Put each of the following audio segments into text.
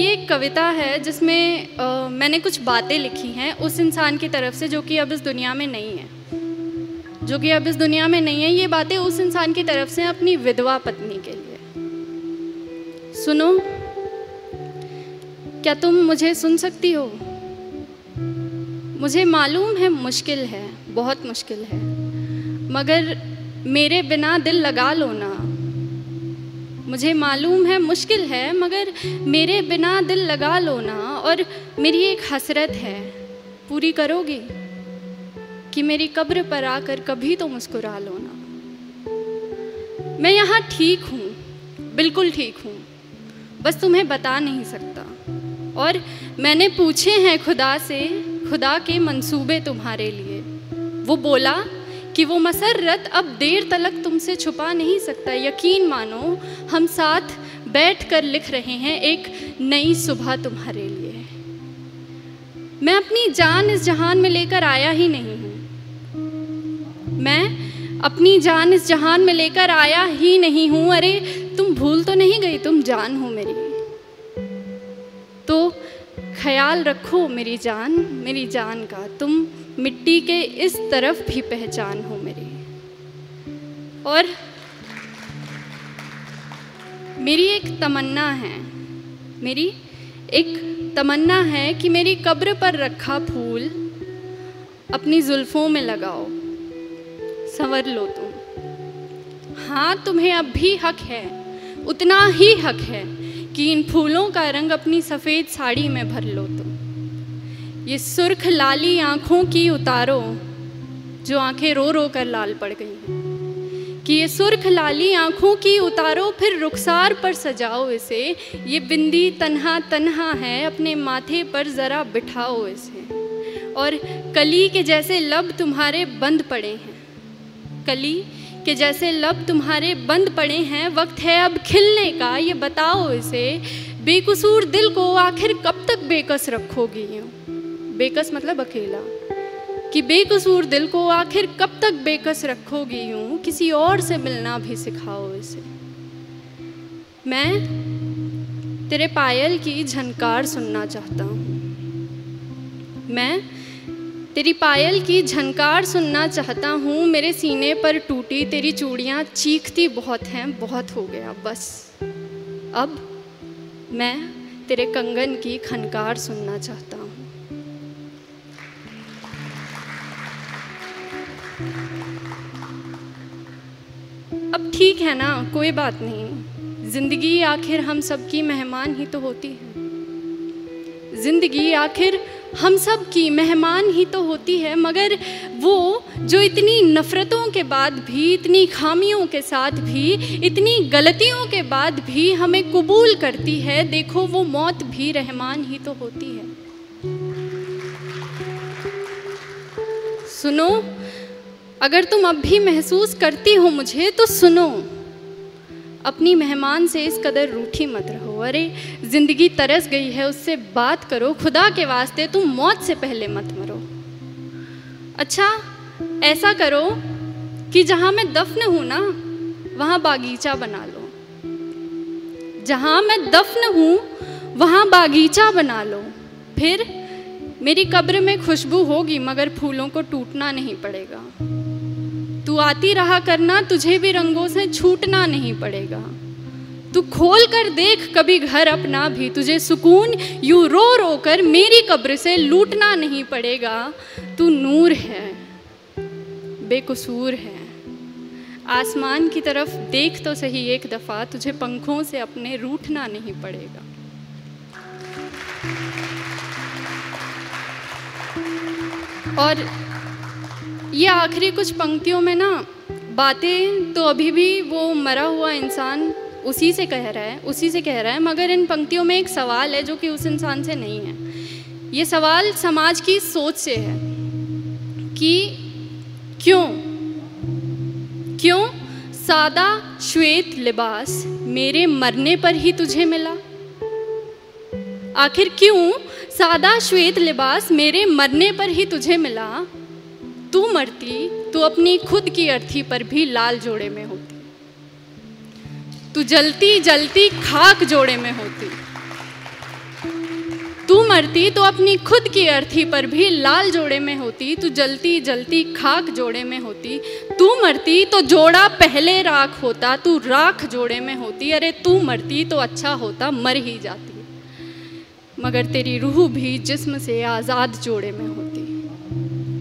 ये एक कविता है जिसमें अ, मैंने कुछ बातें लिखी हैं उस इंसान की तरफ़ से जो कि अब इस दुनिया में नहीं है। जो कि अब इस दुनिया में नहीं है ये बातें उस इंसान की तरफ़ से अपनी विधवा पत्नी के लिए। सुनो क्या तुम मुझे सुन सकती हो? मुझे मालूम है मुश्किल है बहुत मुश्किल है। मगर मेरे बिना दिल लगा लो ना। मुझे मालूम है, मुश्किल है, मगर मेरे बिना दिल लगा लो ना, और मेरी एक हसरत है। पूरी करोगे कि मेरी कब्र पर आकर कभी तो मुस्कुरा लो ना। मैं यहाँ ठीक हूँ, बिल्कुल ठीक हूँ, बस तुम्हें बता नहीं सकता। और मैंने पूछे हैं खुदा से, खुदा के मंसूबे तुम्हारे लिए। वो बोला कि वो मसरत अब देर तलक तुमसे छुपा नहीं सकता। यकीन मानो, हम साथ बैठ कर लिख रहे हैं एक नई सुबह तुम्हारे लिए। मैं अपनी जान इस जहान में लेकर आया ही नहीं हूँ। मैं अपनी जान इस जहान में लेकर आया ही नहीं हूँ। अरे, तुम भूल तो नहीं गई, तुम जान हो मेरी। तो ख्याल रखो मेरी जान मेरी जान का। तुम मिट्टी के इस तरफ़ भी पहचान हो मेरी। और मेरी एक तमन्ना है, मेरी एक तमन्ना है कि मेरी कब्र पर रखा फूल अपनी जुल्फ़ों में लगाओ, संवर लो तुम। हाँ तुम्हें अब भी हक है, उतना ही हक है कि इन फूलों का रंग अपनी सफ़ेद साड़ी में भर लो तुम। ये सुर्ख लाली आँखों की उतारो जो आँखें रो रो कर लाल पड़ गई कि ये सुर्ख लाली आँखों की उतारो फिर रुखसार पर सजाओ इसे। ये बिंदी तन्हा तन्हा है, अपने माथे पर ज़रा बिठाओ इसे। और कली के जैसे लब तुम्हारे बंद पड़े हैं। कली के जैसे लब तुम्हारे बंद पड़े हैं। वक्त है अब खिलने का, ये बताओ इसे। बेकसूर दिल को आखिर कब तक बेकस रखोगी यूँ? बेकस मतलब अकेला। कि बेकसूर दिल को आखिर कब तक बेकस रखोगी यूँ? किसी और से मिलना भी सिखाओ इसे। मैं तेरे पायल की झनकार सुनना चाहता हूँ। मैं तेरी पायल की झनकार सुनना चाहता हूँ। मेरे सीने पर टूटी तेरी चूड़ियाँ चीखती बहुत हैं, बहुत हो गया, बस। अब मैं तेरे कंगन की खनकार सुनना चाहता हूँ। ठीक है ना? कोई बात नहीं। ज़िंदगी आखिर हम सब की मेहमान ही तो होती है। ज़िंदगी आखिर हम सब की मेहमान ही तो होती है, मगर वो जो इतनी नफ़रतों के बाद भी, इतनी खामियों के साथ भी, इतनी गलतियों के बाद भी हमें कबूल करती है, देखो वो मौत भी रहमान ही तो होती है। सुनो अगर तुम अब भी महसूस करती हो मुझे तो सुनो। अपनी मेहमान से इस कदर रूठी मत रहो। अरे, ज़िंदगी तरस गई है, उससे बात करो। खुदा के वास्ते तुम मौत से पहले मत मरो। अच्छा ऐसा करो कि जहाँ मैं दफन हूँ ना, वहाँ बागीचा बना लो। जहाँ मैं दफन हूँ, वहाँ बागीचा बना लो। फिर मेरी कब्र में खुशबू होगी, मगर फूलों को टूटना नहीं पड़ेगा। तू आती रहा करना, तुझे भी रंगों से छूटना नहीं पड़ेगा। तू खोल कर देख, कभी घर अपना भी। तुझे सुकून, यू रो रो कर, मेरी कब्र से लूटना नहीं पड़ेगा। तू नूर है, बेकसूर है। आसमान की तरफ़ देख तो सही एक दफ़ा, तुझे पंखों से अपने रूठना नहीं पड़ेगा। और ये आखिरी कुछ पंक्तियों में ना बातें तो अभी भी वो मरा हुआ इंसान उसी से कह रहा है, उसी से कह रहा है, मगर इन पंक्तियों में एक सवाल है जो कि उस इंसान से नहीं है। ये सवाल समाज की सोच से है कि क्यों? क्यों सादा श्वेत लिबास मेरे मरने पर ही तुझे मिला? आखिर क्यों सादा श्वेत लिबास मेरे मरने पर ही तुझे मिला? तू मरती तो अपनी खुद की अर्थी पर भी लाल जोड़े में होती। तू जलती जलती खाक जोड़े में होती। तू मरती तो अपनी खुद की अर्थी पर भी लाल जोड़े में होती, तू जलती जलती खाक जोड़े में होती। तू मरती तो जोड़ा पहले राख होता, तू राख जोड़े में होती। अरे तू मरती तो अच्छा होता, मर ही जाती। मगर तेरी रूह भी जिस्म से आज़ाद जोड़े में होती।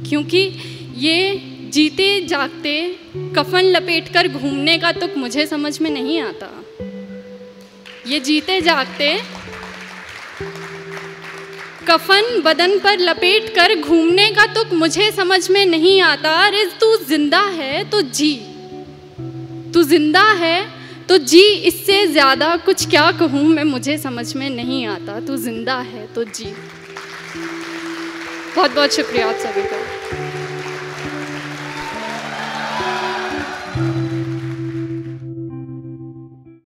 क्योंकि ये जीते, जागते, कफन लपेट कर घूमने का तुक मुझे समझ में नहीं आता। ये जीते, जागते, कफन बदन पर लपेट कर घूमने का तुक मुझे समझ में नहीं आता। अरे, तू ज़िंदा है तो जी। तू ज़िंदा है तो जी, इससे ज़्यादा कुछ क्या कहूँ मैं, मुझे समझ में नहीं आता। तू ज़िंदा है तो जी। बहुत बहुत शुक्रिया आप सभी का।